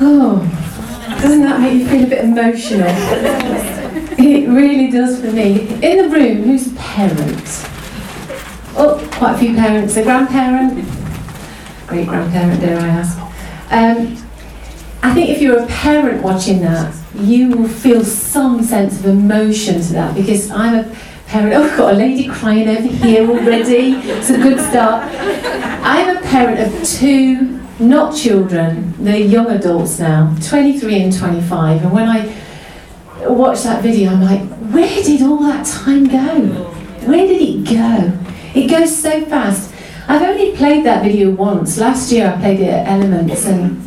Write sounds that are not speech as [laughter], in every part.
Oh, doesn't that make you feel a bit emotional? [laughs] It really does for me. In the room, who's a parent? Oh, quite a few parents. A grandparent? Great grandparent, dare I ask. Um, I think if you're a parent watching that, you will feel some sense of emotion to that because I'm a parent. Oh, I've got a lady crying over here already. It's a good start. I'm a parent of two, not children, they're young adults now, 23 and 25. And when I watch that video, I'm like, where did all that time go? Where did it go? It goes so fast. I've only played that video once. Last year I played it at Elements, and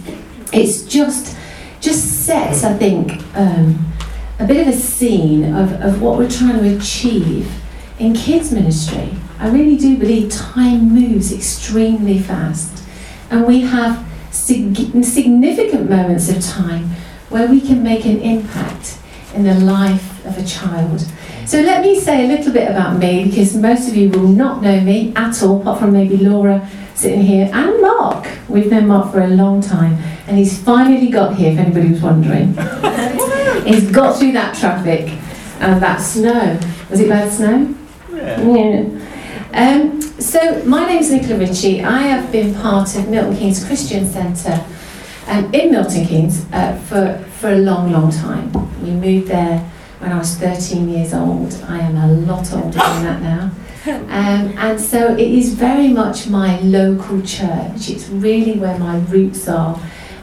it's just just sets, I think, um, a bit of a scene of, of what we're trying to achieve in kids ministry. I really do believe time moves extremely fast, and we have sig- significant moments of time where we can make an impact in the life of a child. So let me say a little bit about me because most of you will not know me at all, apart from maybe Laura sitting here and Mark. We've known Mark for a long time, and he's finally got here. If anybody was wondering, [laughs] he's got through that traffic and that snow. Was it bad snow? Yeah. Yeah. Um, so my name is Nicola Ritchie. I have been part of Milton Keynes Christian Centre um, in Milton Keynes uh, for, for a long, long time. We moved there when I was 13 years old. I am a lot older than that now. [laughs] Um, and so it is very much my local church. It's really where my roots are.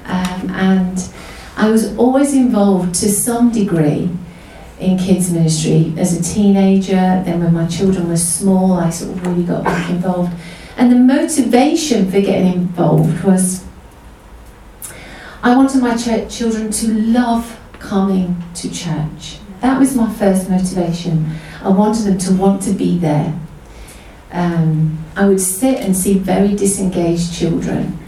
Um, and I was always involved to some degree in kids ministry as a teenager. Then when my children were small, I sort of really got back involved. And the motivation for getting involved was I wanted my ch- children to love coming to church. That was my first motivation. I wanted them to want to be there. Um, I would sit and see very disengaged children,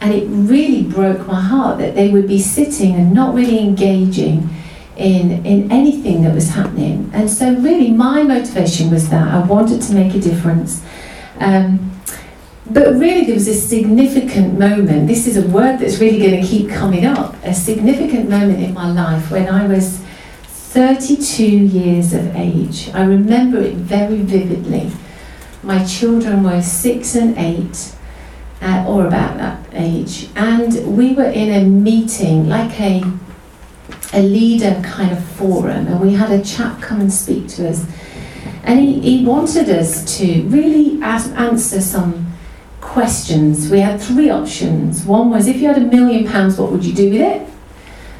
and it really broke my heart that they would be sitting and not really engaging in, in anything that was happening. And so, really, my motivation was that I wanted to make a difference. Um, but really, there was a significant moment. This is a word that's really going to keep coming up. A significant moment in my life when I was 32 years of age. I remember it very vividly. My children were six and eight, uh, or about that age, and we were in a meeting, like a a leader kind of forum, and we had a chap come and speak to us, and he, he wanted us to really ask, answer some questions. We had three options. One was if you had a million pounds, what would you do with it?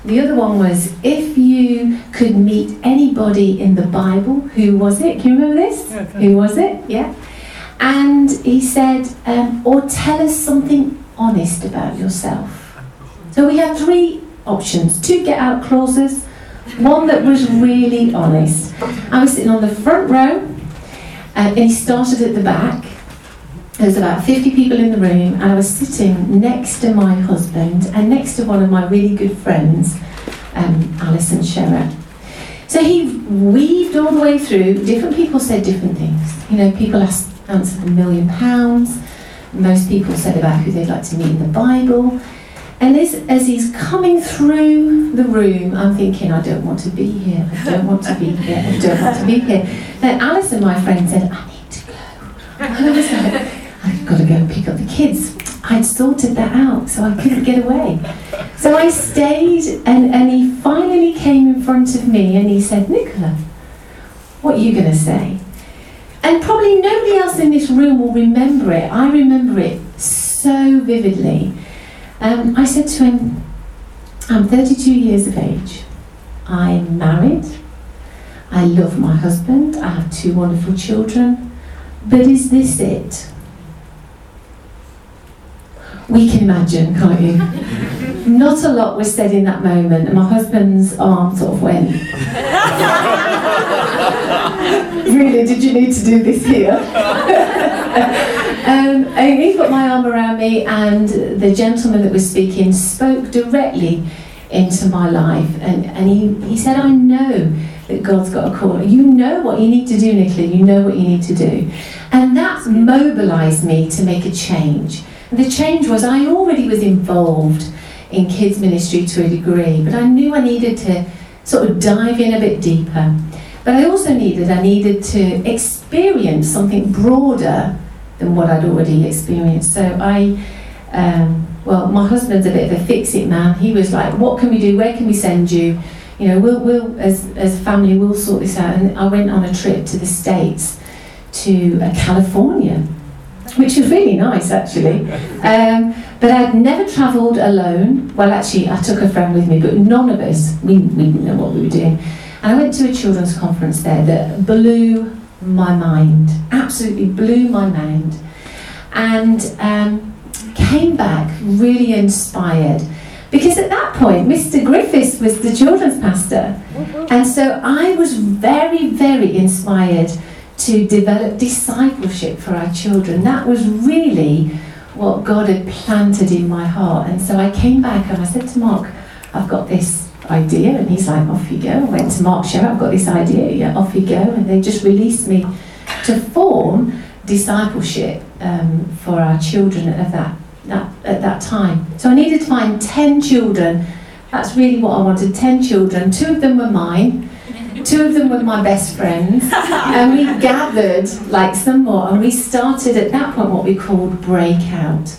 The other one was if you could meet anybody in the Bible, who was it? Can you remember this? Yeah, Who was it? Yeah. And he said, um, or tell us something honest about yourself. So we had three options two get out clauses, one that was really honest. I was sitting on the front row, and he started at the back. There's about 50 people in the room, and I was sitting next to my husband and next to one of my really good friends, um, Alison Scherer. So he weaved all the way through. Different people said different things. You know, people asked, answered a million pounds. Most people said about who they'd like to meet in the Bible. And as, as he's coming through the room, I'm thinking, I don't want to be here. I don't want to be here. I don't want to be here. Then Alison, my friend, said, I need to go. And I was like, I've got to go and pick up the kids. I'd sorted that out, so I couldn't get away. So I stayed, and, and he finally came in front of me and he said, Nicola, what are you going to say? And probably nobody else in this room will remember it. I remember it so vividly. Um, I said to him, I'm 32 years of age. I'm married. I love my husband. I have two wonderful children. But is this it? We can imagine, can't you? [laughs] Not a lot was said in that moment, and my husband's arm sort of went. [laughs] really, did you need to do this here? [laughs] he put my arm around me, and the gentleman that was speaking spoke directly into my life. And, and he, he said, I know that God's got a call. You know what you need to do, Nicola, you know what you need to do. And that mobilized me to make a change. And the change was I already was involved in kids ministry to a degree, but I knew I needed to sort of dive in a bit deeper. But I also needed, I needed to experience something broader than what I'd already experienced. So I, um, well, my husband's a bit of a fix-it man. He was like, what can we do? Where can we send you? You know, we'll, we'll as, as a family, we'll sort this out. And I went on a trip to the States, to uh, California, which was really nice actually. [laughs] Um, but I'd never travelled alone. Well, actually, I took a friend with me, but none of us, we, we didn't know what we were doing. And I went to a children's conference there that blew my mind, absolutely blew my mind, and um, came back really inspired. Because at that point, Mr. Griffiths was the children's pastor. And so I was very, very inspired to develop discipleship for our children. That was really what God had planted in my heart. And so I came back and I said to Mark, I've got this idea. And he's like, off you go. I went to Mark Show, I've got this idea. Yeah, off you go. And they just released me to form discipleship um, for our children at that, that, at that time. So I needed to find 10 children. That's really what I wanted 10 children. Two of them were mine. Two of them were my best friends, [laughs] and we gathered like some more, and we started at that point what we called Breakout.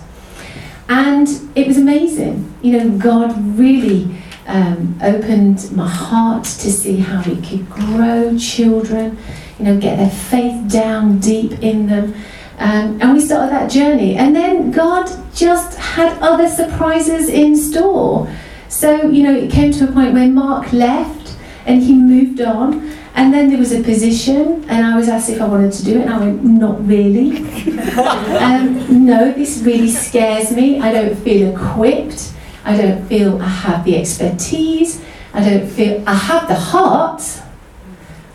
And it was amazing. You know, God really um, opened my heart to see how we could grow children, you know, get their faith down deep in them. Um, and we started that journey. And then God just had other surprises in store. So, you know, it came to a point where Mark left and he moved on. And then there was a position, and I was asked if I wanted to do it, and I went, Not really. [laughs] um, no, this really scares me. I don't feel equipped. I don't feel I have the expertise. I don't feel I have the heart,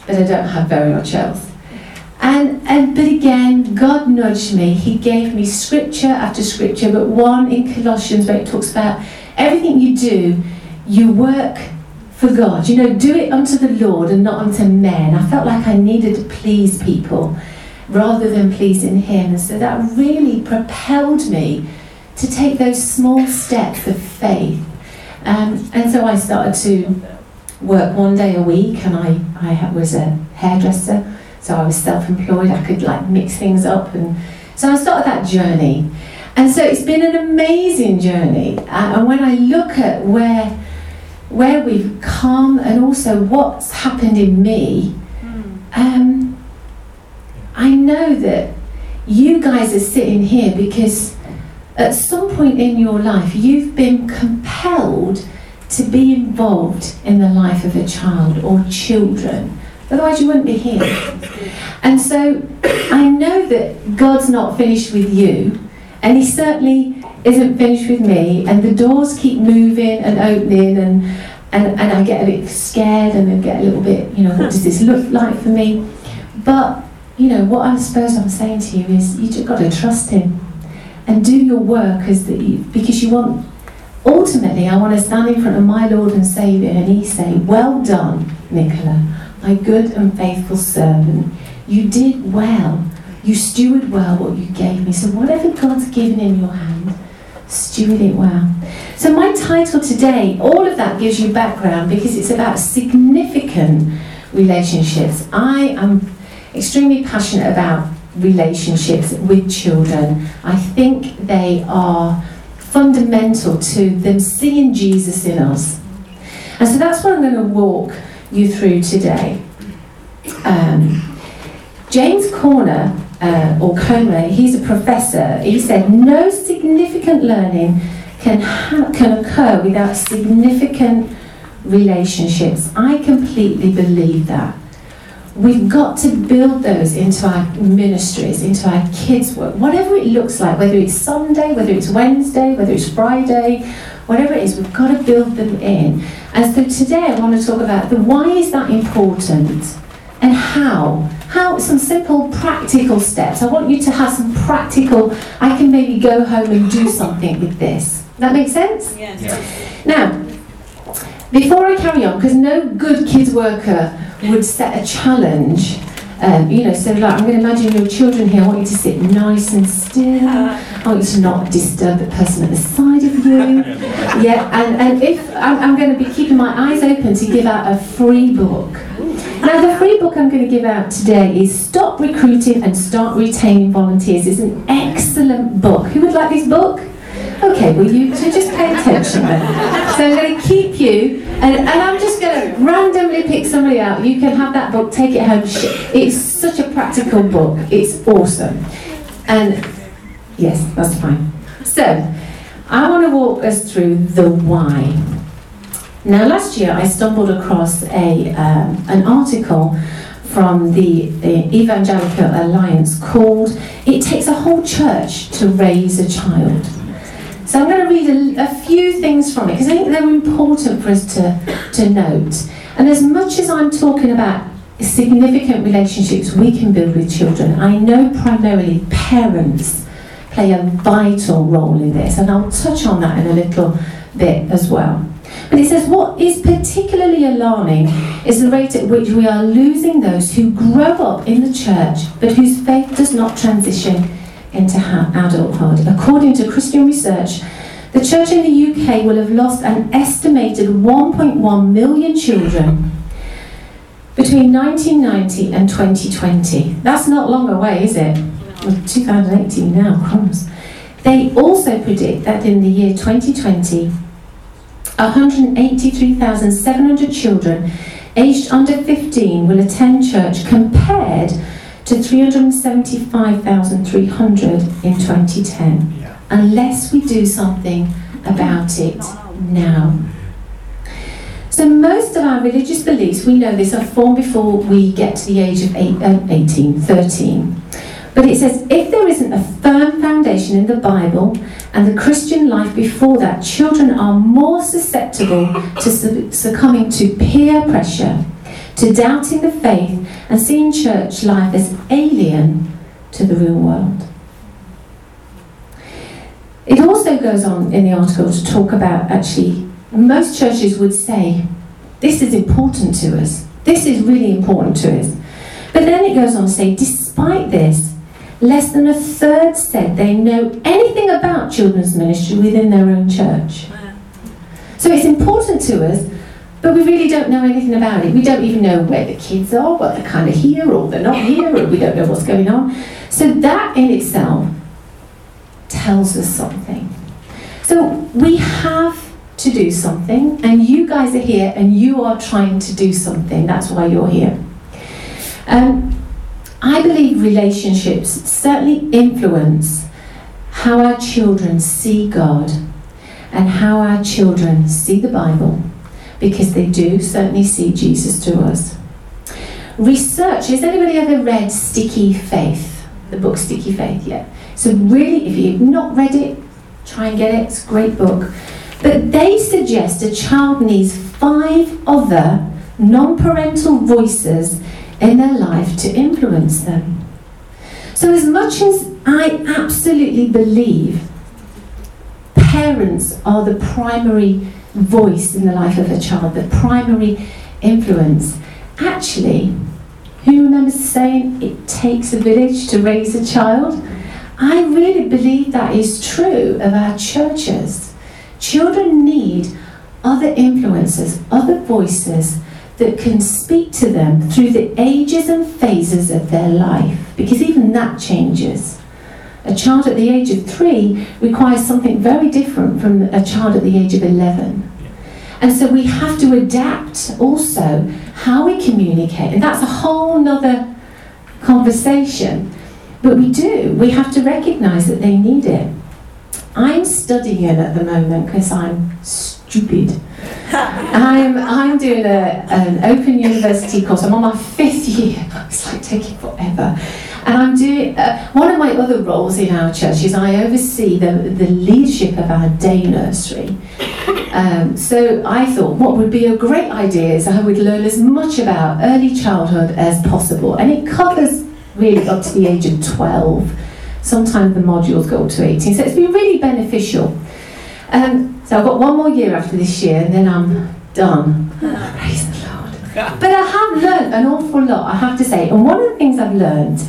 but I don't have very much else. And, and but again, God nudged me. He gave me scripture after scripture, but one in Colossians where it talks about everything you do, you work for God. You know, do it unto the Lord and not unto men. I felt like I needed to please people rather than pleasing Him. And so that really propelled me to take those small steps of faith. Um, and so I started to work one day a week, and I, I was a hairdresser, so I was self employed. I could like mix things up. And so I started that journey. And so it's been an amazing journey. Uh, and when I look at where, where we've come and also what's happened in me, um, I know that you guys are sitting here because at some point in your life, you've been compelled to be involved in the life of a child or children. Otherwise, you wouldn't be here. And so I know that God's not finished with you, and He certainly isn't finished with me, and the doors keep moving and opening, and, and, and I get a bit scared and I get a little bit, you know, what does this look like for me? But, you know, what I suppose I'm saying to you is you just got to trust Him and do your work as the, because you want ultimately I want to stand in front of my Lord and Saviour and he say, Well done, Nicola, my good and faithful servant. You did well. You steward well what you gave me. So whatever God's given in your hand, steward it well. So my title today, all of that gives you background because it's about significant relationships. I am extremely passionate about relationships with children. I think they are fundamental to them seeing Jesus in us. And so that's what I'm going to walk you through today. Um, James Comer, uh, or Conway, he's a professor. He said, No significant learning can, ha- can occur without significant relationships. I completely believe that. We've got to build those into our ministries, into our kids' work, whatever it looks like, whether it's Sunday, whether it's Wednesday, whether it's Friday, whatever it is, we've got to build them in. And so today I want to talk about the why is that important and how. How some simple practical steps. I want you to have some practical, I can maybe go home and do something with this. That makes sense? Yes. Now, before I carry on, because no good kids worker would set a challenge Um, you know, so like I'm going to imagine your children here. I want you to sit nice and still. I want you to not disturb the person at the side of you. [laughs] Yeah, and, and if I'm, I'm going to be keeping my eyes open to give out a free book. Now, the free book I'm going to give out today is Stop Recruiting and Start Retaining Volunteers. It's an excellent book. Who would like this book? Okay, well, you so just pay attention then. So I'm going to keep you, and, and I'm just going to randomly pick somebody out. You can have that book, take it home. It's such a practical book. It's awesome. And yes, that's fine. So I want to walk us through the why. Now, last year I stumbled across a um, an article from the, the Evangelical Alliance called "It Takes a Whole Church to Raise a Child." So I'm going to read a, a few things from it because I think they're important for us to, to note. And as much as I'm talking about significant relationships we can build with children, I know primarily parents play a vital role in this, and I'll touch on that in a little bit as well. But it says what is particularly alarming is the rate at which we are losing those who grow up in the church but whose faith does not transition into adulthood. According to Christian research, the church in the UK will have lost an estimated 1.1 million children between 1990 and 2020. That's not long away, is it? 2018 now, crumbs. They also predict that in the year 2020, 183,700 children aged under 15 will attend church compared to 375,300 in 2010 yeah. unless we do something about it now. So, most of our religious beliefs, we know this, are formed before we get to the age of eight, um, 18, 13. But it says if there isn't a firm foundation in the Bible and the Christian life before that, children are more susceptible to succumbing to peer pressure to doubting the faith and seeing church life as alien to the real world. It also goes on in the article to talk about actually, most churches would say, this is important to us. This is really important to us. But then it goes on to say, despite this, less than a third said they know anything about children's ministry within their own church. So it's important to us, but we really don't know anything about it. We don't even know where the kids are, what they're kind of here or they're not here, or we don't know what's going on. So that in itself tells us something. So we have to do something, and you guys are here and you are trying to do something. That's why you're here. Um, I believe relationships certainly influence how our children see God and how our children see the Bible because they do certainly see Jesus to us. Research, has anybody ever read Sticky Faith? The book Sticky Faith, yeah. So, really, if you've not read it, try and get it. It's a great book. But they suggest a child needs five other non parental voices in their life to influence them. So, as much as I absolutely believe parents are the primary voice in the life of a child, the primary influence. Actually, who remembers saying it takes a village to raise a child? I really believe that is true of our churches. Children need other influences, other voices that can speak to them through the ages and phases of their life, because even that changes. A child at the age of three requires something very different from a child at the age of 11. And so we have to adapt also how we communicate. And that's a whole nother conversation. But we do. We have to recognize that they need it. I'm studying it at the moment because I'm stupid. [laughs] I'm, I'm doing a, an open university course. I'm on my fifth year. [laughs] It's like taking forever. And I'm doing uh, one of my other roles in our church is I oversee the, the leadership of our day nursery. Um, so I thought what would be a great idea is I would learn as much about early childhood as possible. And it covers really up to the age of 12. Sometimes the modules go up to 18. So it's been really beneficial. Um, so I've got one more year after this year and then I'm done. [laughs] Praise the Lord. But I have have learned an awful lot, I have to say. And one of the things I've learned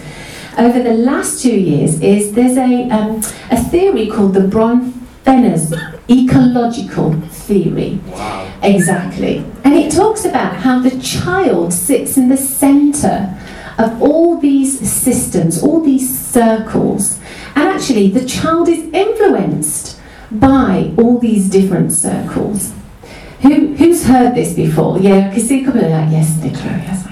over the last two years is there's a, um, a theory called the Bronfenbrenner's ecological theory. Wow. Exactly. And it talks about how the child sits in the centre of all these systems, all these circles. And actually, the child is influenced by all these different circles. Who, who's heard this before? Yeah, I can see a couple of like, yes, Nicola, yes,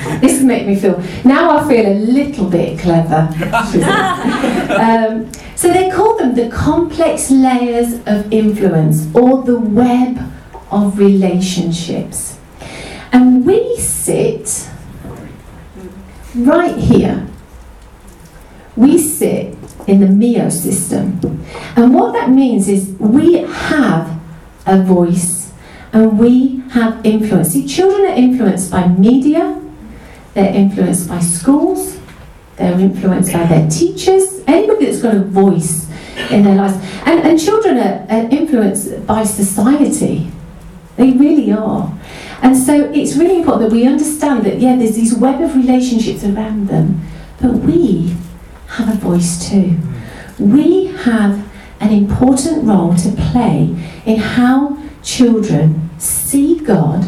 [laughs] this. Makes me feel, now I feel a little bit clever. [laughs] um, so they call them the complex layers of influence or the web of relationships. And we sit right here. We sit in the Mio system. And what that means is we have a voice and we have influence. See, children are influenced by media, they're influenced by schools, they're influenced by their teachers, anybody that's got a voice in their lives. And, and children are, are influenced by society. They really are. And so it's really important that we understand that, yeah, there's these web of relationships around them, but we have a voice too. We have an important role to play in how children see God,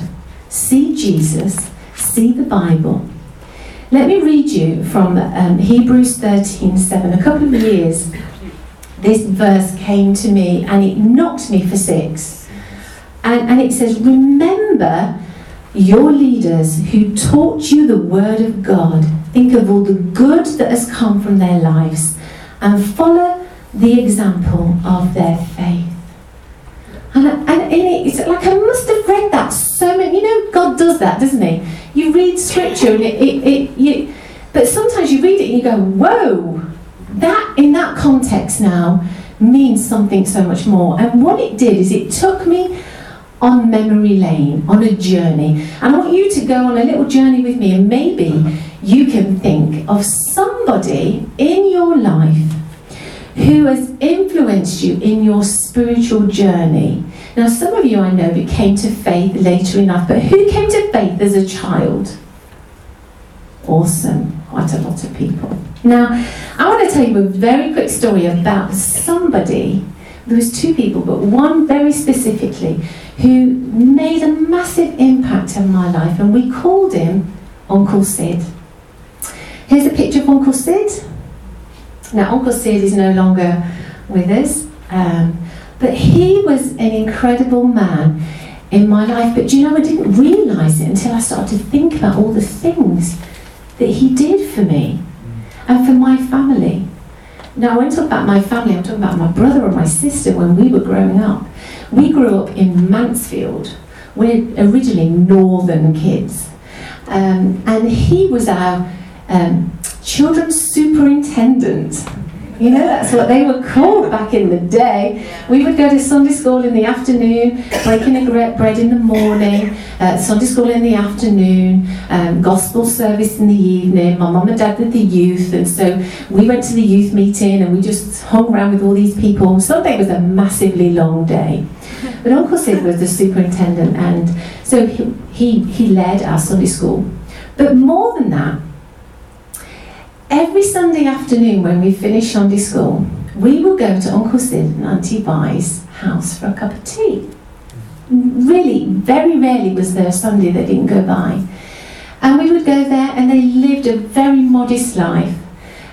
see Jesus, see the Bible. Let me read you from um, Hebrews 13 7. A couple of years, this verse came to me and it knocked me for six. And, and it says, Remember your leaders who taught you the word of God. Think of all the good that has come from their lives and follow the example of their faith. And, and it's like I must have read that so many. You know, God does that, doesn't He? You read Scripture and it, it, it you, but sometimes you read it and you go, "Whoa, that in that context now means something so much more." And what it did is it took me on memory lane, on a journey. And I want you to go on a little journey with me, and maybe you can think of somebody in your life who has influenced you in your spiritual journey. Now, some of you I know who came to faith later life, but who came to faith as a child? Awesome, quite a lot of people. Now, I want to tell you a very quick story about somebody. There was two people, but one very specifically who made a massive impact on my life, and we called him Uncle Sid. Here's a picture of Uncle Sid. Now, Uncle Sid is no longer with us, um, but he was an incredible man in my life. But do you know, I didn't realise it until I started to think about all the things that he did for me and for my family. Now, I talk about my family, I'm talking about my brother and my sister when we were growing up. We grew up in Mansfield. We're originally northern kids. Um, and he was our um, children's superintendent. You know, that's what they were called back in the day. We would go to Sunday school in the afternoon, breaking a bread in the morning, uh, Sunday school in the afternoon, um, gospel service in the evening. My mum and dad did the youth, and so we went to the youth meeting and we just hung around with all these people. Sunday was a massively long day. But Uncle Sid was the superintendent, and so he, he, he led our Sunday school. But more than that, every Sunday afternoon when we finished Sunday school, we would go to Uncle Sid and Auntie Vi's house for a cup of tea. Really, very rarely was there a Sunday that didn't go by. And we would go there, and they lived a very modest life.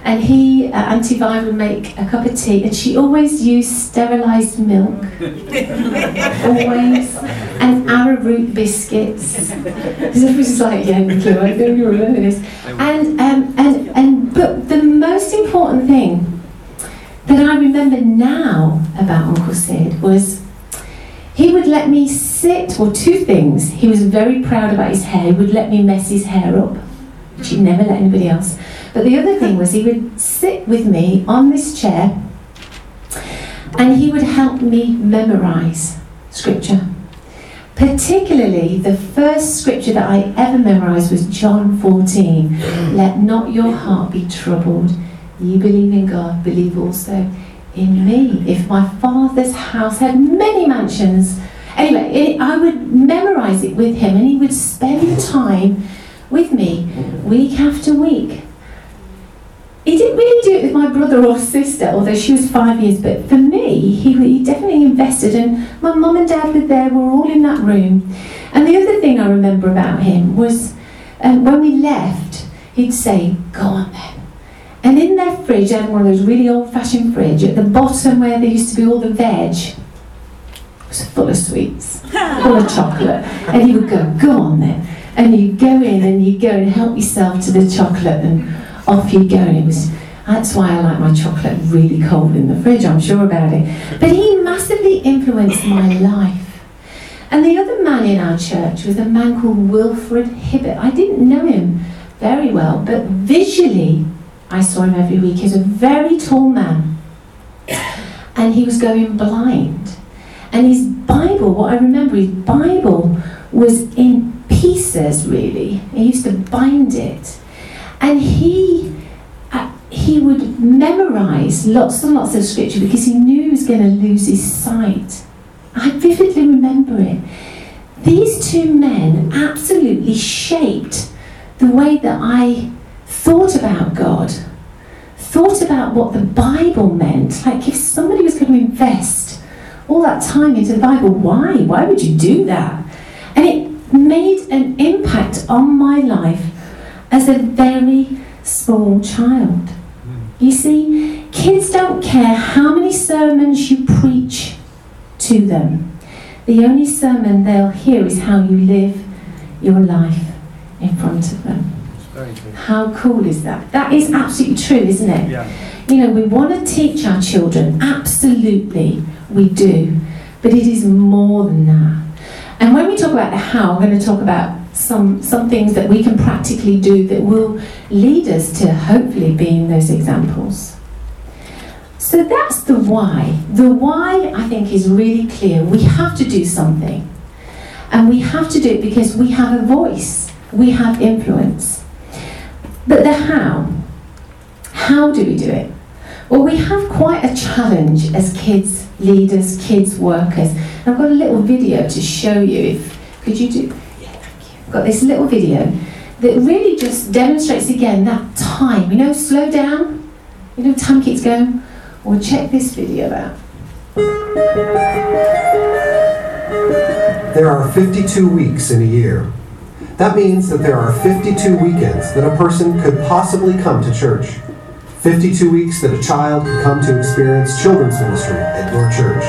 And he, uh, Auntie Vi, would make a cup of tea, and she always used sterilised milk. [laughs] always. And arrowroot biscuits. Because everybody's like, yeah, Nicola, I know you remember this. And, um, and, and, but the most important thing that I remember now about Uncle Sid was he would let me sit, well, two things. He was very proud about his hair, he would let me mess his hair up, which he'd never let anybody else. But the other thing was he would sit with me on this chair and he would help me memorize scripture. Particularly, the first scripture that I ever memorized was John 14. Let not your heart be troubled. Ye believe in God, believe also in me. If my father's house had many mansions, anyway, it, I would memorize it with him and he would spend time with me week after week. He didn't really do it with my brother or sister, although she was five years, but for me, he, he definitely invested. And my mum and dad were there, we were all in that room. And the other thing I remember about him was um, when we left, he'd say, Go on then. And in their fridge, they had one of those really old fashioned fridge, at the bottom where there used to be all the veg, was full of sweets, [laughs] full of chocolate. And he would go, Go on then. And you'd go in and you'd go and help yourself to the chocolate and off you go. And it was that's why I like my chocolate really cold in the fridge, I'm sure about it. But he massively influenced my life. And the other man in our church was a man called Wilfred Hibbert. I didn't know him very well, but visually I saw him every week. He's a very tall man. And he was going blind. And his Bible, what I remember, his Bible was in pieces, really. He used to bind it. And he uh, he would memorize lots and lots of scripture because he knew he was going to lose his sight. I vividly remember it. These two men absolutely shaped the way that I thought about God, thought about what the Bible meant. Like if somebody was going to invest all that time into the Bible, why? Why would you do that? And it made an impact on my life as a very small child. You see, kids don't care how many sermons you preach to them. The only sermon they'll hear is how you live your life in front of them. How cool is that? That is absolutely true, isn't it? Yeah. You know, we want to teach our children, absolutely, we do. But it is more than that. And when we talk about the how, I'm going to talk about some, some things that we can practically do that will lead us to hopefully being those examples. So that's the why. The why, I think, is really clear. We have to do something. And we have to do it because we have a voice, we have influence. But the how, how do we do it? Well, we have quite a challenge as kids, leaders, kids, workers. I've got a little video to show you. If could you do? Yeah, thank you. I've got this little video that really just demonstrates again that time. You know, slow down. You know, time keeps going. Well, check this video out. There are 52 weeks in a year. That means that there are 52 weekends that a person could possibly come to church. 52 weeks that a child could come to experience children's ministry at your church.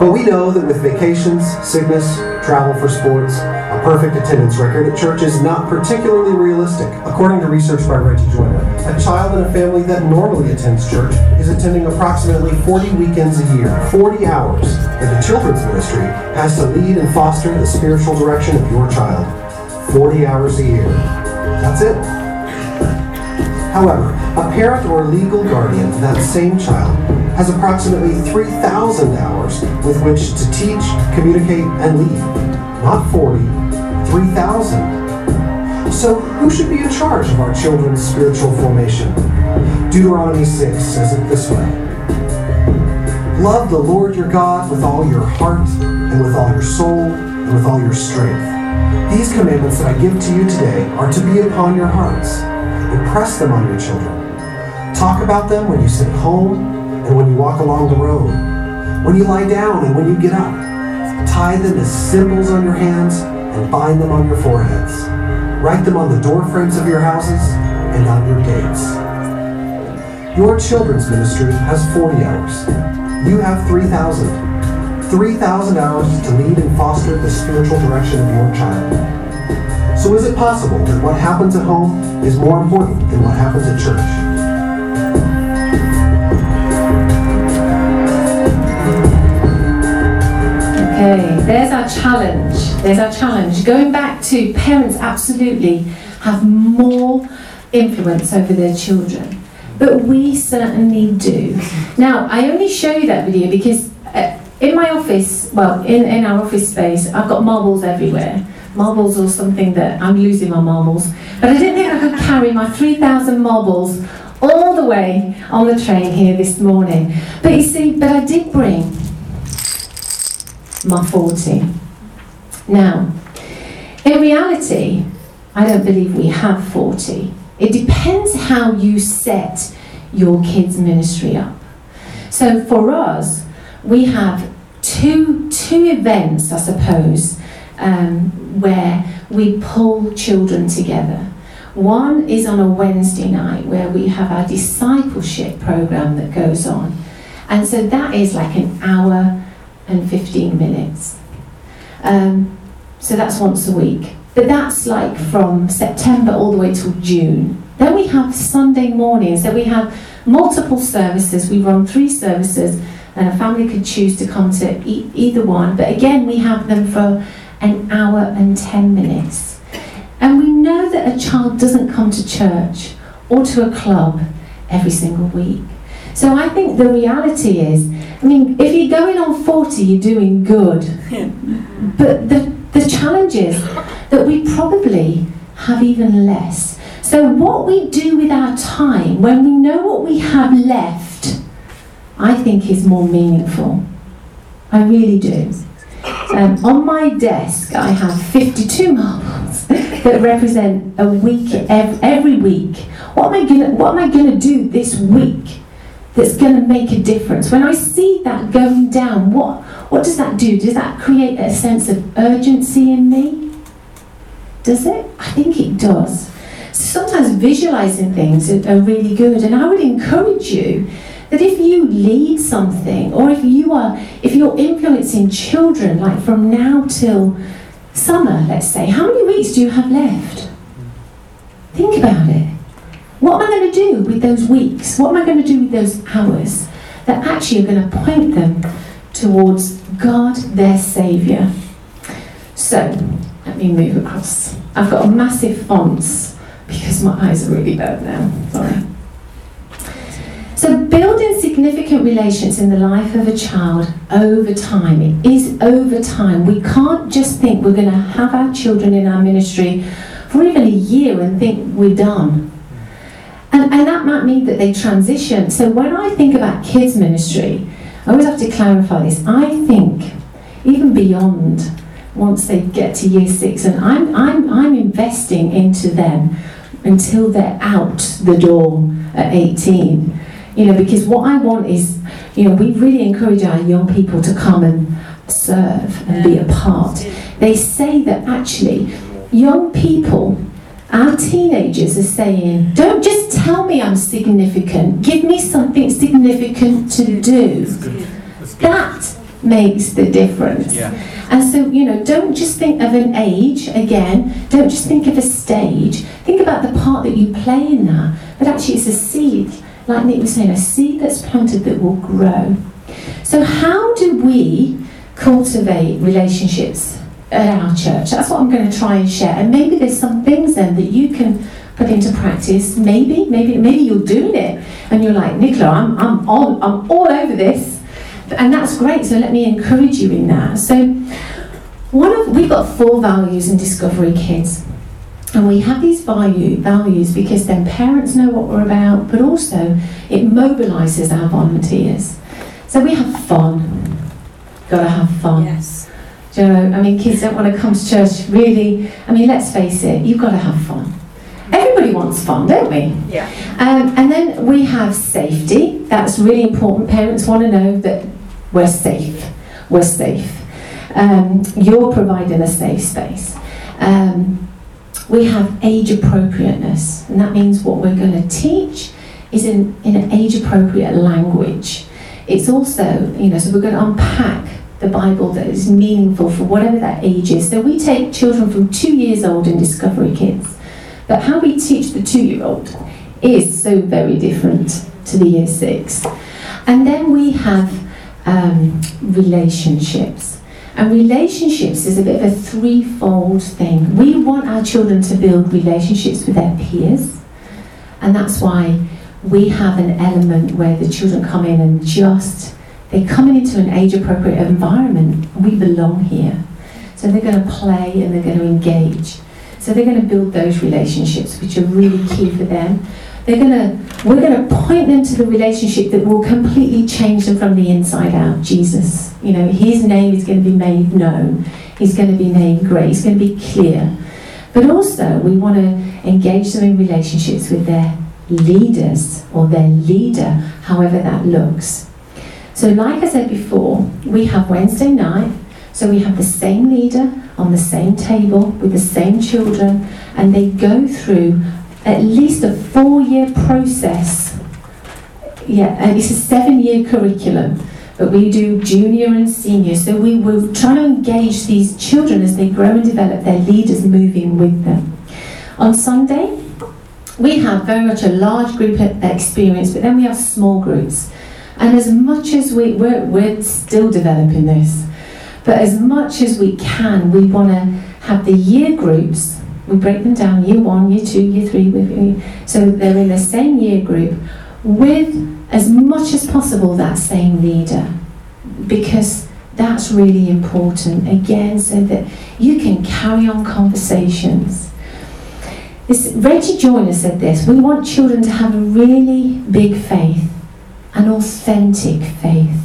But we know that with vacations, sickness, travel for sports, a perfect attendance record at church is not particularly realistic. According to research by Reggie Joiner, a child in a family that normally attends church is attending approximately 40 weekends a year, 40 hours, and the children's ministry has to lead and foster the spiritual direction of your child. 40 hours a year. That's it. However, a parent or legal guardian to that same child has approximately 3,000 hours with which to teach, communicate, and lead. Not 40, 3,000. So, who should be in charge of our children's spiritual formation? Deuteronomy 6 says it this way Love the Lord your God with all your heart, and with all your soul, and with all your strength. These commandments that I give to you today are to be upon your hearts. Impress them on your children. Talk about them when you sit at home and when you walk along the road, when you lie down and when you get up. Tie them as symbols on your hands and bind them on your foreheads. Write them on the door frames of your houses and on your gates. Your children's ministry has 40 hours. You have 3,000. 3,000 hours to lead and foster the spiritual direction of your child. So is it possible that what happens at home is more important than what happens at church? There's our challenge. There's our challenge. Going back to parents, absolutely have more influence over their children, but we certainly do. Now, I only show you that video because uh, in my office, well, in, in our office space, I've got marbles everywhere. Marbles or something that I'm losing my marbles, but I didn't think I could carry my 3,000 marbles all the way on the train here this morning. But you see, but I did bring my 40. Now, in reality, I don't believe we have 40. It depends how you set your kids' ministry up. So for us, we have two, two events, I suppose, um, where we pull children together. One is on a Wednesday night where we have our discipleship program that goes on. And so that is like an hour and 15 minutes. Um, so that's once a week. But that's like from September all the way till June. Then we have Sunday mornings. So we have multiple services. We run three services, and a family could choose to come to e- either one. But again, we have them for an hour and 10 minutes. And we know that a child doesn't come to church or to a club every single week. So I think the reality is, I mean, if you're going on 40, you're doing good. [laughs] But the, the challenge is that we probably have even less. So, what we do with our time when we know what we have left, I think is more meaningful. I really do. Um, on my desk, I have 52 marbles [laughs] that represent a week every week. What am I gonna What am I gonna do this week that's gonna make a difference? When I see that going down, what what does that do? Does that create a sense of urgency in me? Does it? I think it does. Sometimes visualizing things are, are really good, and I would encourage you that if you lead something or if you are if you're influencing children like from now till summer let's say how many weeks do you have left think about it what am i going to do with those weeks? What am i going to do with those hours that actually are going to point them towards god their saviour so let me move across. I've got a massive fonts because my eyes are really bad now. Sorry. So, building significant relations in the life of a child over time, it is over time. We can't just think we're going to have our children in our ministry for even a year and think we're done. And, and that might mean that they transition. So, when I think about kids' ministry, I always have to clarify this. I think even beyond once they get to year six, and I'm, I'm, I'm investing into them until they're out the door at 18 you know, because what I want is, you know, we really encourage our young people to come and serve and be a part. They say that actually, young people, our teenagers are saying, don't just tell me I'm significant, give me something significant to do. That makes the difference. Yeah. And so, you know, don't just think of an age again, don't just think of a stage, think about the part that you play in that. But actually, it's a seed like Nick was saying, a seed that's planted that will grow. So, how do we cultivate relationships Uh, at our church? That's what I'm going to try and share. And maybe there's some things then that you can put into practice. Maybe, maybe, maybe you're doing it and you're like, Nicola, I'm, I'm, on, I'm all over this. And that's great. So, let me encourage you in that. So, one of we've got four values in Discovery Kids. And we have these value, values because then parents know what we're about, but also it mobilises our volunteers. So we have fun. Gotta have fun. Yes. Do you know, I mean, kids don't want to come to church really. I mean, let's face it, you've got to have fun. Everybody wants fun, don't we? Yeah. Um, and then we have safety. That's really important. Parents want to know that we're safe. We're safe. Um, you're providing a safe space. Um, we have age appropriateness, and that means what we're going to teach is in, in an age appropriate language. It's also, you know, so we're going to unpack the Bible that is meaningful for whatever that age is. So we take children from two years old in Discovery Kids, but how we teach the two year old is so very different to the year six. And then we have um, relationships. And relationships is a bit of a threefold thing. We want our children to build relationships with their peers, and that's why we have an element where the children come in and just they come into an age appropriate environment. We belong here. So they're going to play and they're going to engage. So they're going to build those relationships, which are really key for them. They're gonna, we're going to point them to the relationship that will completely change them from the inside out. Jesus, you know, His name is going to be made known. He's going to be named great. He's going to be clear. But also, we want to engage them in relationships with their leaders or their leader, however that looks. So, like I said before, we have Wednesday night, so we have the same leader on the same table with the same children, and they go through at least a four year process. Yeah, and it's a seven year curriculum, but we do junior and senior. So we will try to engage these children as they grow and develop, their leaders moving with them. On Sunday, we have very much a large group experience, but then we have small groups. And as much as we, we're, we're still developing this, but as much as we can, we want to have the year groups. We break them down year one, year two, year three, so they're in the same year group with as much as possible that same leader because that's really important again so that you can carry on conversations this, Reggie Joiner said this we want children to have a really big faith, an authentic faith.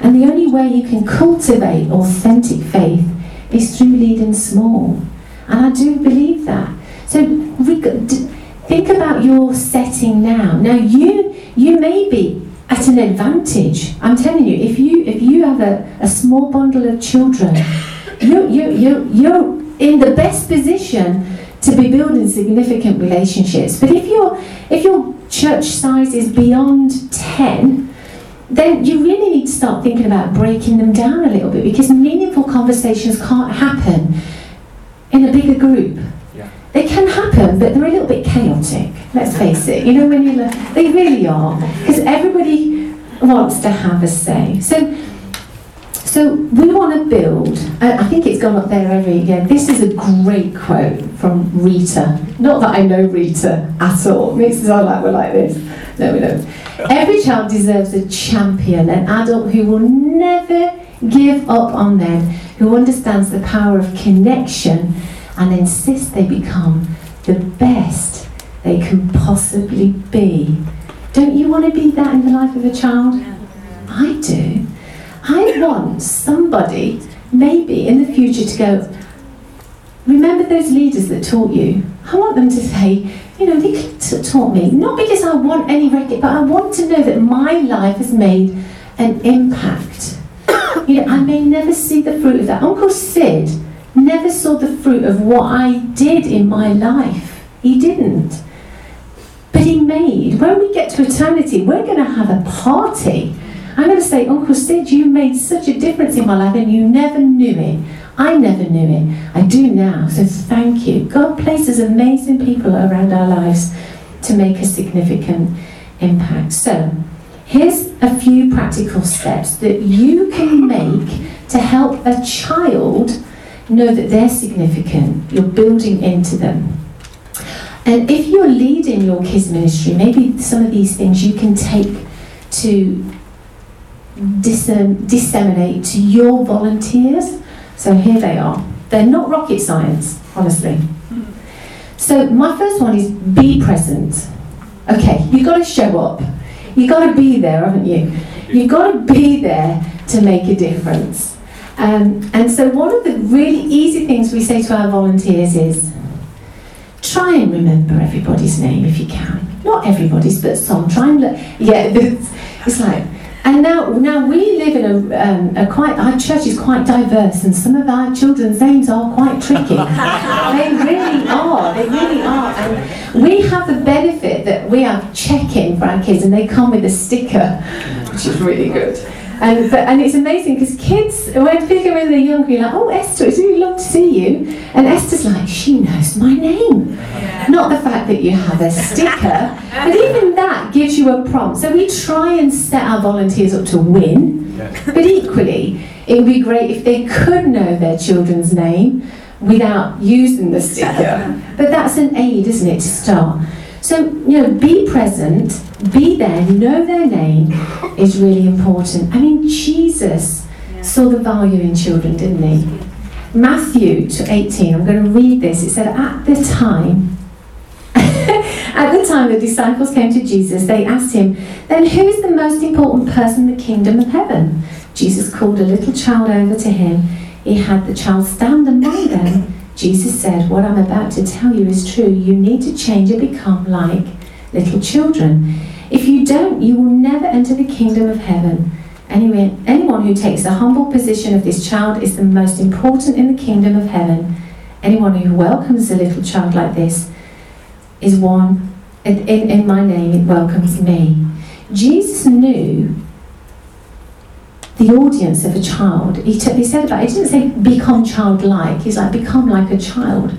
And the only way you can cultivate authentic faith is through leading small. And I do believe that. So think about your setting now. Now you you may be at an advantage. I'm telling you, if you if you have a, a small bundle of children, you you you you're in the best position to be building significant relationships. But if your if your church size is beyond 10, then you really need to start thinking about breaking them down a little bit because meaningful conversations can't happen in a bigger group. Yeah. They can happen, but they're a little bit chaotic. Let's face it. You know when you look, they really are because everybody wants to have a say. So so we want to build, I think it's gone up there every again. This is a great quote from Rita. Not that I know Rita at all. It makes sound like we're like this. No, we don't. Every child deserves a champion, an adult who will never give up on them, who understands the power of connection and insists they become the best they can possibly be. Don't you want to be that in the life of a child? I do. I want somebody, maybe in the future, to go, remember those leaders that taught you? I want them to say, you know, they taught me, not because I want any record, but I want to know that my life has made an impact. [coughs] you know, I may never see the fruit of that. Uncle Sid never saw the fruit of what I did in my life. He didn't. But he made, when we get to eternity, we're going to have a party I'm going to say, Uncle Sid, you made such a difference in my life and you never knew it. I never knew it. I do now. So thank you. God places amazing people around our lives to make a significant impact. So here's a few practical steps that you can make to help a child know that they're significant. You're building into them. And if you're leading your kids' ministry, maybe some of these things you can take to disseminate to your volunteers. So here they are. They're not rocket science, honestly. So my first one is be present. Okay, you've got to show up. You've got to be there, haven't you? You've got to be there to make a difference. Um, and so one of the really easy things we say to our volunteers is try and remember everybody's name if you can. Not everybody's, but some. Try and look. Yeah, it's, [laughs] it's like and now, now we live in a, um, a quite, our church is quite diverse, and some of our children's names are quite tricky. [laughs] they really are, they really are. And we have the benefit that we have check-in for our kids, and they come with a sticker, which is really good. And, but, and it's amazing because kids, when when they're younger, you're like, oh, Esther, it's really love to see you. And Esther's like, she knows my name. Yeah. Not the fact that you have a sticker, but even that gives you a prompt. So we try and set our volunteers up to win, yeah. but equally, it would be great if they could know their children's name without using the sticker. But that's an aid, isn't it, to start? So, you know, be present, be there, know their name is really important. I mean, Jesus yeah. saw the value in children, didn't he? Matthew 18, I'm going to read this. It said, At the time, [laughs] at the time the disciples came to Jesus, they asked him, Then who is the most important person in the kingdom of heaven? Jesus called a little child over to him. He had the child stand among them Jesus said, What I'm about to tell you is true. You need to change and become like little children. If you don't, you will never enter the kingdom of heaven. Anyway, anyone who takes the humble position of this child is the most important in the kingdom of heaven. Anyone who welcomes a little child like this is one, in, in, in my name, it welcomes me. Jesus knew the audience of a child. He, t- he said about, he didn't say become childlike, he's like become like a child.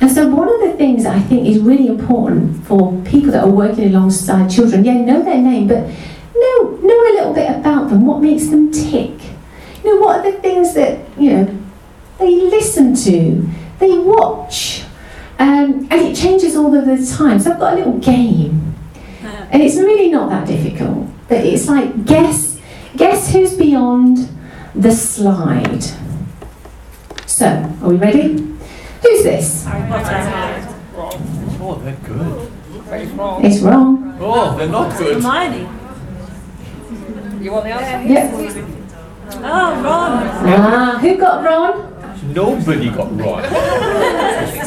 And so, one of the things I think is really important for people that are working alongside children, yeah, know their name, but know, know a little bit about them, what makes them tick. You know, what are the things that, you know, they listen to, they watch, um, and it changes all of the time. So, I've got a little game, and it's really not that difficult, but it's like guess Guess who's beyond the slide? So, are we ready? Who's this? Oh, they're good. It's wrong. Oh, they're not good. Hermione. You want the answer? Yep. Oh, Ron. Ah, who got Ron? Nobody got right.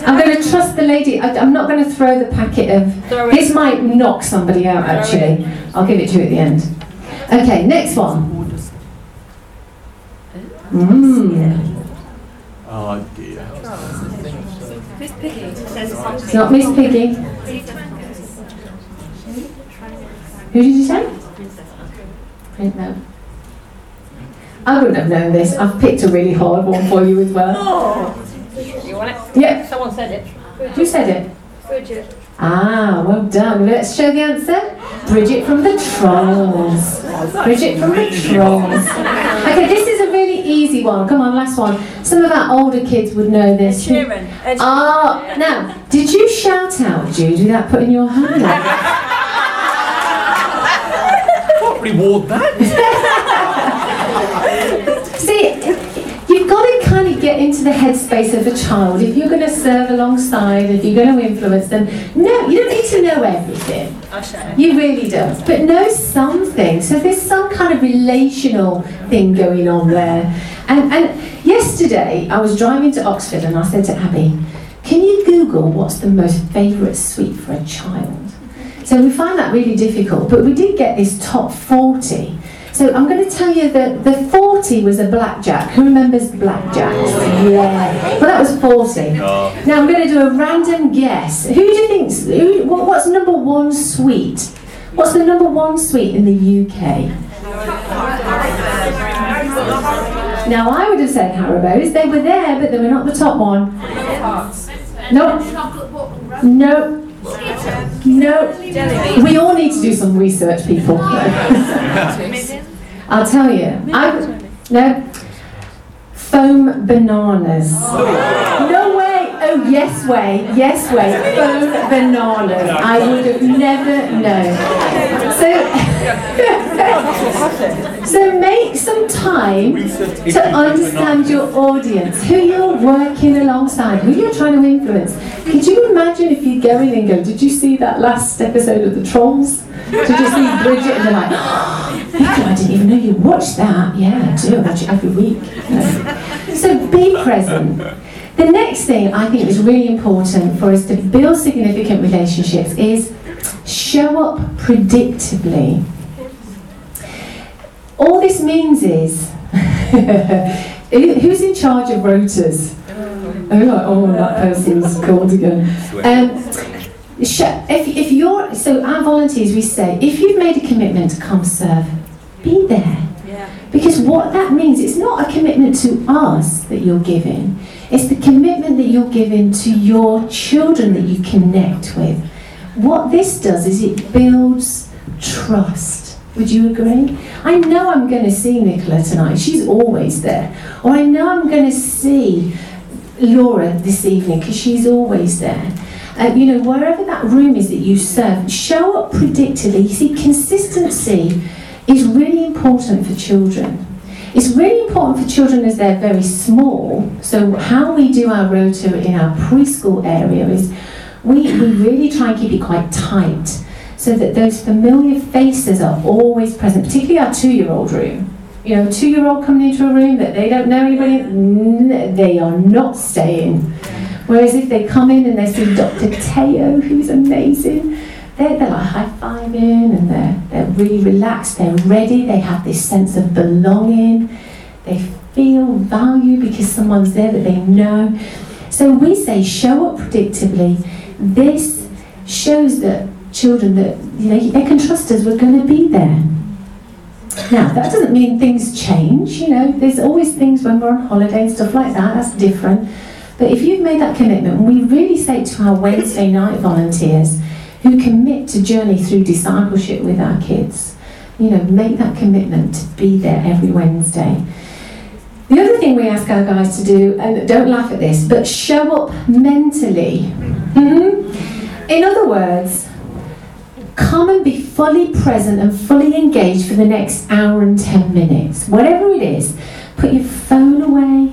I'm going to trust the lady. I, I'm not going to throw the packet of. Throw. This might knock somebody out, actually. I'll give it to you at the end. Okay, next one. Mmm. Oh dear. Miss Piggy. It's not Miss Piggy. Who did you say? No. I wouldn't have known this. I've picked a really hard one for you as well. Oh. You want it? Yeah, Someone said it. who said it? Bridget. Ah, well done. Let's show the answer. Bridget from the Trolls. Bridget from the Trolls. Okay, this is a really easy one. Come on, last one. Some of our older kids would know this. Sheeran. Ed Ah, now, did you shout out, Jude, without putting your hand up? [laughs] What reward that? [laughs] You've got to kind of get into the headspace of a child. If you're going to serve alongside, if you're going to influence them, no, you don't need to know everything. I'll show it. You really don't. But know something. So there's some kind of relational thing going on there. And, and yesterday, I was driving to Oxford and I said to Abby, can you Google what's the most favourite sweet for a child? So we find that really difficult, but we did get this top 40. So I'm going to tell you that the 40 was a blackjack. Who remembers blackjacks? Oh. Yeah. Well, that was 40. Oh. Now I'm going to do a random guess. Who do you think? who, what, what's number one sweet? What's the number one sweet in the UK? Now I would have said Haribo's. They were there, but they were not the top one. No. No. No. We all need to do some research, people. [laughs] I'll tell you. I no. Foam bananas. No way. Oh yes way. Yes way. Foam bananas. I would have never known. So, [laughs] so make some time to understand your audience, who you're working alongside, who you're trying to influence. Could you imagine if you go in and go, did you see that last episode of The Trolls? Did you see Bridget? And they're like, [gasps] oh, I didn't even know you watched that. Yeah, I do. It every week. Know. So be present. The next thing I think is really important for us to build significant relationships is show up predictably. All this means is [laughs] who's in charge of rotas? Oh, like, oh, that person's called again. Um, if, if you're so our volunteers, we say if you've made a commitment to come serve, be there. Yeah. Because what that means, it's not a commitment to us that you're giving, it's the commitment that you're giving to your children that you connect with. What this does is it builds trust. Would you agree? I know I'm going to see Nicola tonight, she's always there. Or I know I'm going to see Laura this evening because she's always there. Uh, you know, wherever that room is that you serve, show up predictably. You see, consistency is really important for children. It's really important for children as they're very small. So, how we do our rota in our preschool area is we, we really try and keep it quite tight so that those familiar faces are always present, particularly our two year old room. You know, two year old coming into a room that they don't know anybody, they are not staying. Whereas if they come in and they see Dr. Teo, who's amazing, they're, they're like high fiving and they're, they're really relaxed, they're ready, they have this sense of belonging, they feel value because someone's there that they know. So we say show up predictably. This shows that children that you know they can trust us, we're going to be there. Now that doesn't mean things change, you know, there's always things when we're on holiday and stuff like that, that's different. But if you've made that commitment, we really say to our Wednesday night volunteers who commit to journey through discipleship with our kids, you know, make that commitment to be there every Wednesday. The other thing we ask our guys to do, and don't laugh at this, but show up mentally. Mhm. In other words, come and be fully present and fully engaged for the next hour and 10 minutes. Whatever it is, put your phone away.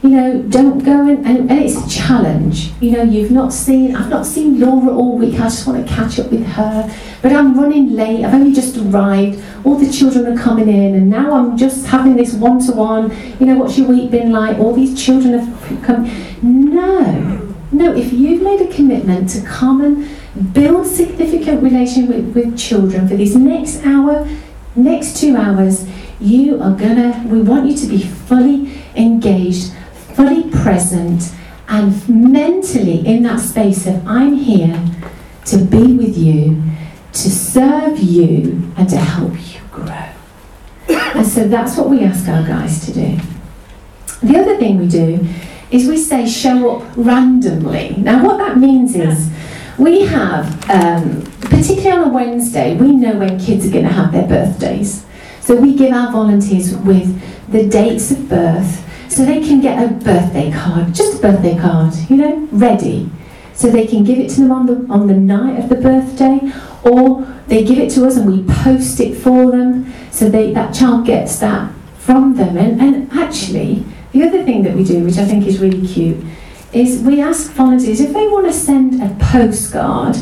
You know, don't go in, and, and it's a challenge. You know, you've not seen, I've not seen Laura all week, I just want to catch up with her. But I'm running late, I've only just arrived, all the children are coming in, and now I'm just having this one to one. You know, what's your week been like? All these children have come. No, no, if you've made a commitment to come and build significant relation with, with children for this next hour, next two hours, you are gonna, we want you to be fully engaged, fully present, and mentally in that space of I'm here to be with you, to serve you, and to help you grow. And so that's what we ask our guys to do. The other thing we do is we say show up randomly. Now, what that means is we have, um, particularly on a Wednesday, we know when kids are going to have their birthdays. So we give our volunteers with the dates of birth so they can get a birthday card, just a birthday card, you know, ready. So they can give it to them on the, on the night of the birthday, or they give it to us and we post it for them so they, that child gets that from them. And, and actually, the other thing that we do, which I think is really cute, is we ask volunteers if they want to send a postcard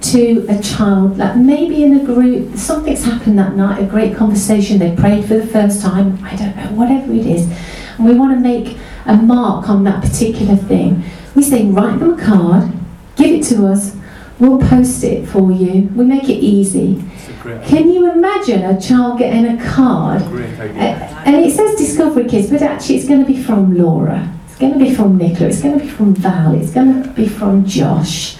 to a child, that maybe in a group, something's happened that night, a great conversation, they prayed for the first time, I don't know, whatever it is, and we want to make a mark on that particular thing. We say, write them a card, give it to us, we'll post it for you, we make it easy. It's a great, Can you imagine a child getting a card and it says Discovery Kids, but actually it's going to be from Laura. It's going to be from Nicola. It's going to be from Val. It's going to be from Josh.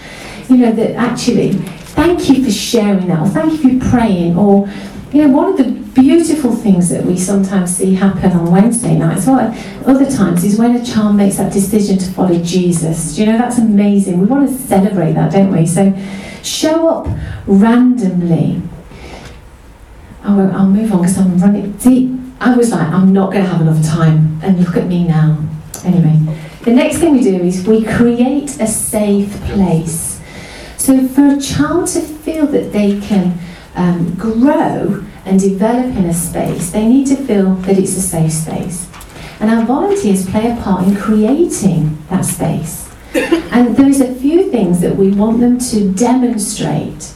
You know, that actually, thank you for sharing that, or thank you for praying, or, you know, one of the beautiful things that we sometimes see happen on Wednesday nights, or other times, is when a child makes that decision to follow Jesus. You know, that's amazing. We want to celebrate that, don't we? So, show up randomly. I won't, I'll move on because I'm running. See, I was like, I'm not going to have enough time. And look at me now. Anyway, the next thing we do is we create a safe place. So for a child to feel that they can um, grow and develop in a space, they need to feel that it's a safe space. And our volunteers play a part in creating that space. [coughs] And there is a few things that we want them to demonstrate.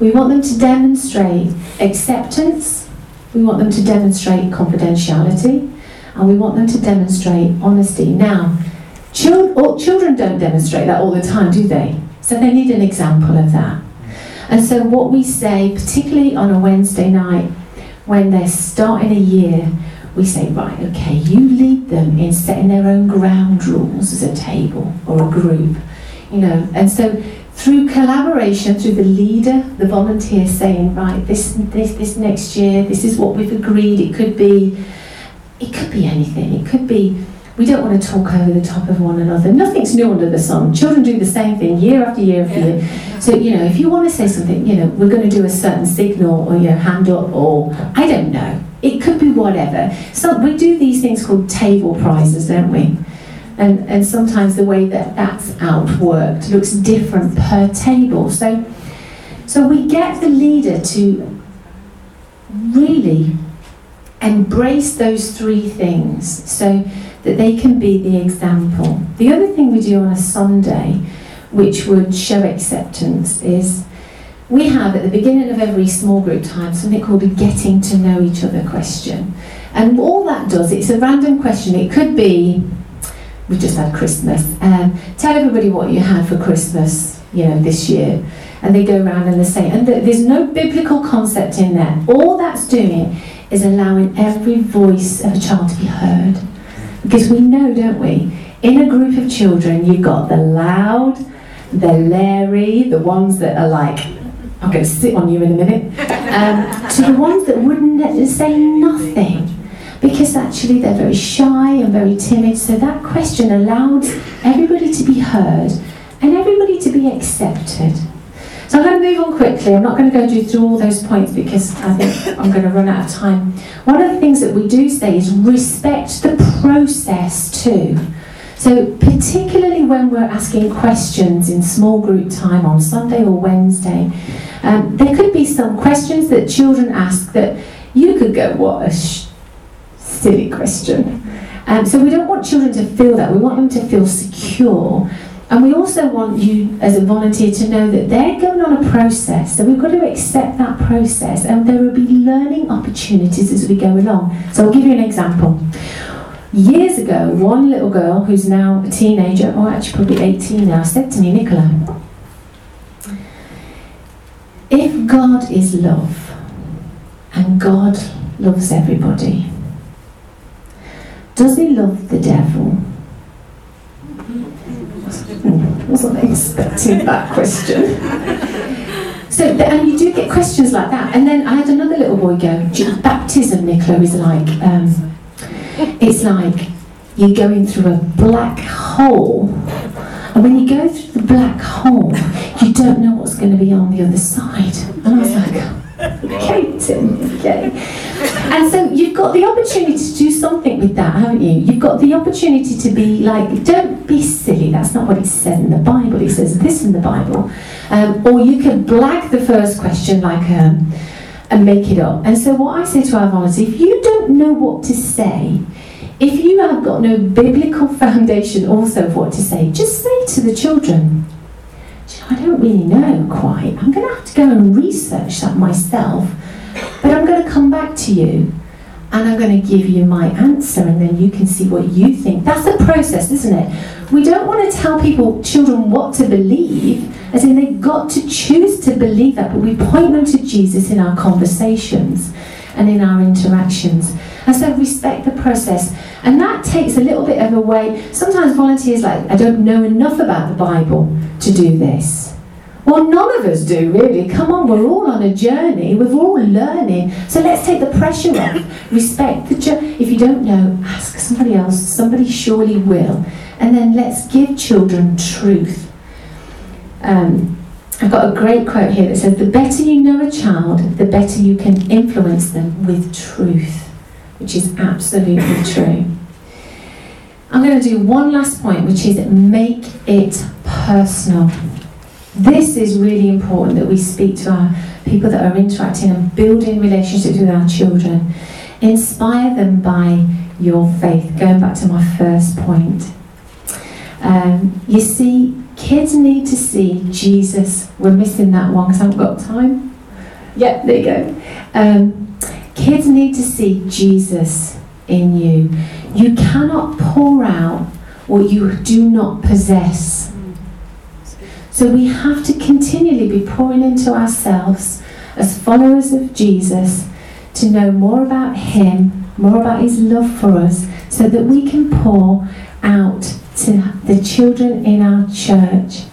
We want them to demonstrate acceptance, we want them to demonstrate confidentiality, and we want them to demonstrate honesty. Now, children don't demonstrate that all the time, do they? So they need an example of that. And so, what we say, particularly on a Wednesday night when they're starting a year, we say, right, okay, you lead them in setting their own ground rules as a table or a group, you know. And so, through collaboration, through the leader, the volunteer saying, right, this, this, this next year, this is what we've agreed. It could be, it could be anything. It could be, we don't want to talk over the top of one another. Nothing's new under the sun. Children do the same thing year after year after year. So, you know, if you want to say something, you know, we're going to do a certain signal or, your know, hand up or, I don't know. It could be whatever. So we do these things called table prizes, don't we? And, and sometimes the way that that's outworked looks different per table. So, so we get the leader to really embrace those three things so that they can be the example. The other thing we do on a Sunday, which would show acceptance, is we have at the beginning of every small group time something called a getting to know each other question. And all that does, it's a random question. It could be, we just had Christmas. Um, tell everybody what you had for Christmas, you know, this year. And they go around and they say, and th- there's no biblical concept in there. All that's doing is allowing every voice of a child to be heard. Because we know, don't we? In a group of children, you've got the loud, the Larry, the ones that are like, I'm going to sit on you in a minute, um, to the ones that wouldn't say nothing because actually they're very shy and very timid. So that question allows everybody to be heard and everybody to be accepted. So I'm going to move on quickly. I'm not going to go through all those points because I think I'm going to run out of time. One of the things that we do say is respect the process too. So, particularly when we're asking questions in small group time on Sunday or Wednesday, um, there could be some questions that children ask that you could go, What a sh- silly question. Um, so, we don't want children to feel that. We want them to feel secure. And we also want you, as a volunteer, to know that they're going on a process. So, we've got to accept that process, and there will be learning opportunities as we go along. So, I'll give you an example. Years ago, one little girl who's now a teenager, or actually probably 18 now, said to me, Nicola, if God is love and God loves everybody, does he love the devil? Wasn't expecting that question. So, and you do get questions like that. And then I had another little boy go, baptism, Nicola, is like, um, it's like you're going through a black hole. And when you go through the black hole, you don't know what's going to be on the other side. And I was like, okay, okay. And so you've got the opportunity to do something with that, haven't you? You've got the opportunity to be like, don't be silly. That's not what it says in the Bible. It says this in the Bible. Um, or you can blag the first question like, um, and make it up. And so what I say to our volunteers, if you don't know what to say, if you have got no biblical [laughs] foundation also of what to say, just say to the children, "Do you know, I don't really know quite. I'm going to have to go and research that myself, but I'm going to come back to you and I'm going to give you my answer and then you can see what you think. That's the process, isn't it? We don't want to tell people, children, what to believe, as in they've got to choose to believe that, but we point them to Jesus in our conversations and in our interactions. And so respect the process. And that takes a little bit of a way. Sometimes volunteers like, I don't know enough about the Bible to do this. Well, none of us do really. Come on, we're all on a journey. We're all learning. So let's take the pressure off. Respect the journey. If you don't know, ask somebody else. Somebody surely will. And then let's give children truth. Um, I've got a great quote here that says, The better you know a child, the better you can influence them with truth, which is absolutely true. I'm going to do one last point, which is make it personal. This is really important that we speak to our people that are interacting and building relationships with our children. Inspire them by your faith. Going back to my first point. Um, you see, kids need to see Jesus. We're missing that one because I haven't got time. Yeah, there you go. Um, kids need to see Jesus in you. You cannot pour out what you do not possess. So we have to continually be pouring into ourselves as followers of Jesus to know more about Him, more about His love for us, so that we can pour out to the children in our church.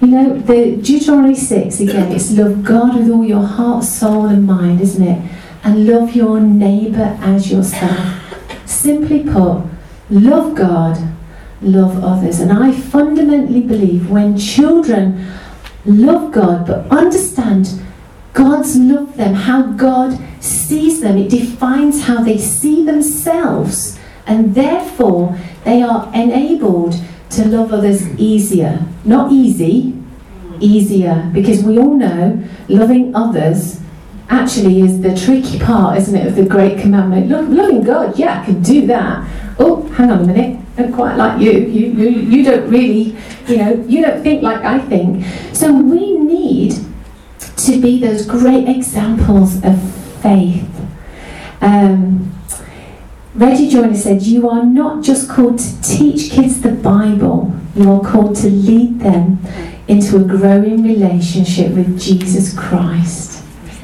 You know, the Deuteronomy 6, again, it's love God with all your heart, soul, and mind, isn't it? And love your neighbour as yourself. Simply put, love God, love others. And I fundamentally believe when children love God but understand God's love for them, how God sees them, it defines how they see themselves, and therefore they are enabled to love others easier. Not easy, easier, because we all know loving others actually is the tricky part, isn't it, of the great commandment. Loving God, yeah, I can do that. Oh, hang on a minute, I don't quite like you. You, you. you don't really, you know, you don't think like I think. So we need to be those great examples of faith. Um, Reggie Joiner said, You are not just called to teach kids the Bible, you are called to lead them into a growing relationship with Jesus Christ.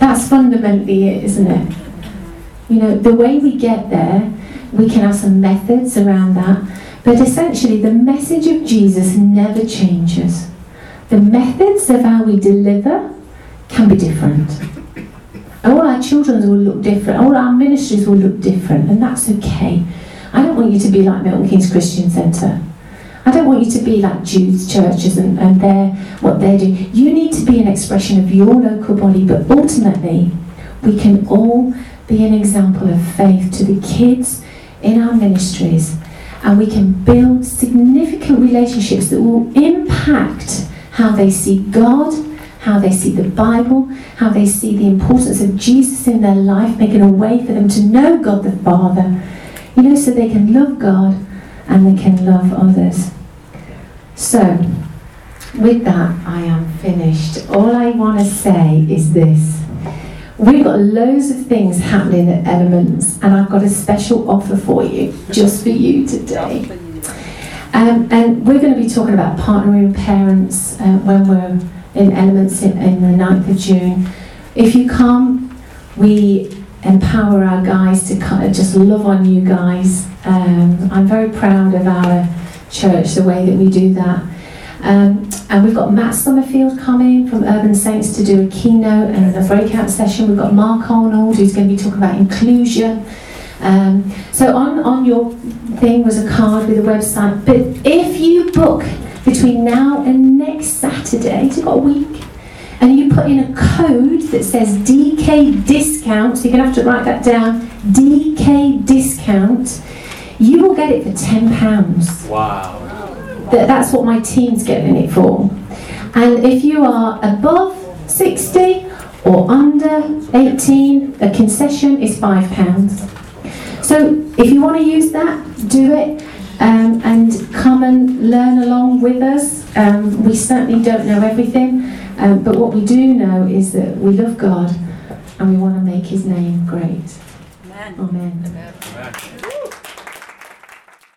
That's fundamentally it, isn't it? You know, the way we get there, we can have some methods around that, but essentially, the message of Jesus never changes. The methods of how we deliver can be different. All our children will look different, all our ministries will look different, and that's okay. I don't want you to be like Milton Keynes Christian Centre. I don't want you to be like Jude's churches and, and their, what they do. You need to be an expression of your local body, but ultimately, we can all be an example of faith to the kids in our ministries, and we can build significant relationships that will impact how they see God, how they see the Bible, how they see the importance of Jesus in their life, making a way for them to know God the Father, you know, so they can love God and they can love others. So, with that, I am finished. All I want to say is this. We've got loads of things happening at Elements, and I've got a special offer for you, just for you today. Um, and we're going to be talking about partnering with parents uh, when we're in Elements in, in the 9th of June. If you come, we empower our guys to kind of just love on you guys. Um, I'm very proud of our church, the way that we do that. Um, and we've got Matt Summerfield coming from Urban Saints to do a keynote and a breakout session. We've got Mark Arnold who's going to be talking about inclusion. Um, so on, on your thing was a card with a website. But if you book between now and next Saturday, so you've got a week, and you put in a code that says DK discount, so you're going to have to write that down, DK discount, you will get it for £10. Wow. That, that's what my team's getting it for. And if you are above 60 or under 18, the concession is £5. So if you want to use that, do it um, and come and learn along with us. Um, we certainly don't know everything, um, but what we do know is that we love God and we want to make his name great. Amen. Amen. Amen.